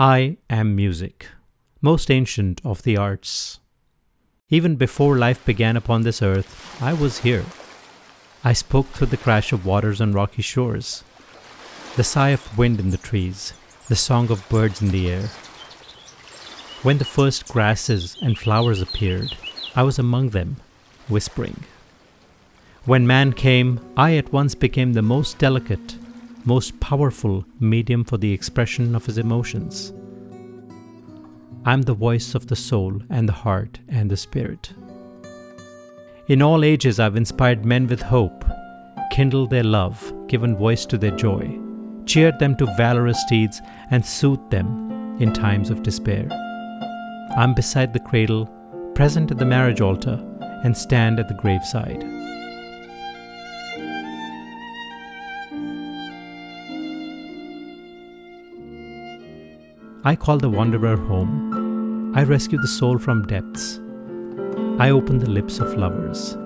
I am music, most ancient of the arts. Even before life began upon this earth, I was here. I spoke through the crash of waters on rocky shores, the sigh of wind in the trees, the song of birds in the air. When the first grasses and flowers appeared, I was among them, whispering. When man came, I at once became the most delicate, most powerful medium for the expression of his emotions. I'm the voice of the soul and the heart and the spirit. In all ages, I've inspired men with hope, kindled their love, given voice to their joy, cheered them to valorous deeds, and soothed them in times of despair. I'm beside the cradle, present at the marriage altar, and stand at the graveside. I call the wanderer home. I rescue the soul from depths. I open the lips of lovers.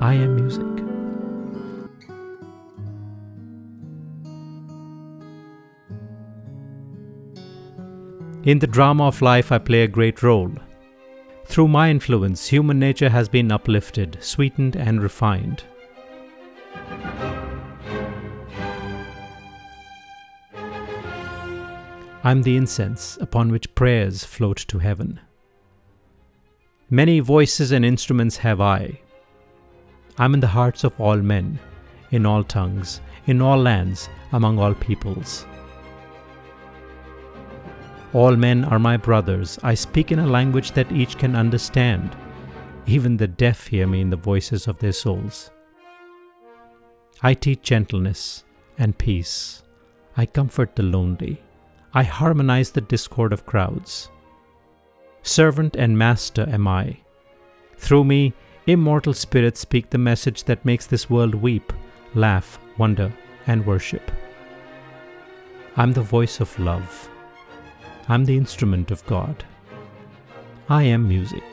I am music. In the drama of life, I play a great role. Through my influence, human nature has been uplifted, sweetened, and refined. I'm the incense upon which prayers float to heaven. Many voices and instruments have I. I'm in the hearts of all men, in all tongues, in all lands, among all peoples. All men are my brothers. I speak in a language that each can understand. Even the deaf hear me in the voices of their souls. I teach gentleness and peace. I comfort the lonely. I harmonize the discord of crowds. Servant and master am I. Through me, immortal spirits speak the message that makes this world weep, laugh, wonder, and worship. I'm the voice of love. I'm the instrument of God. I am music.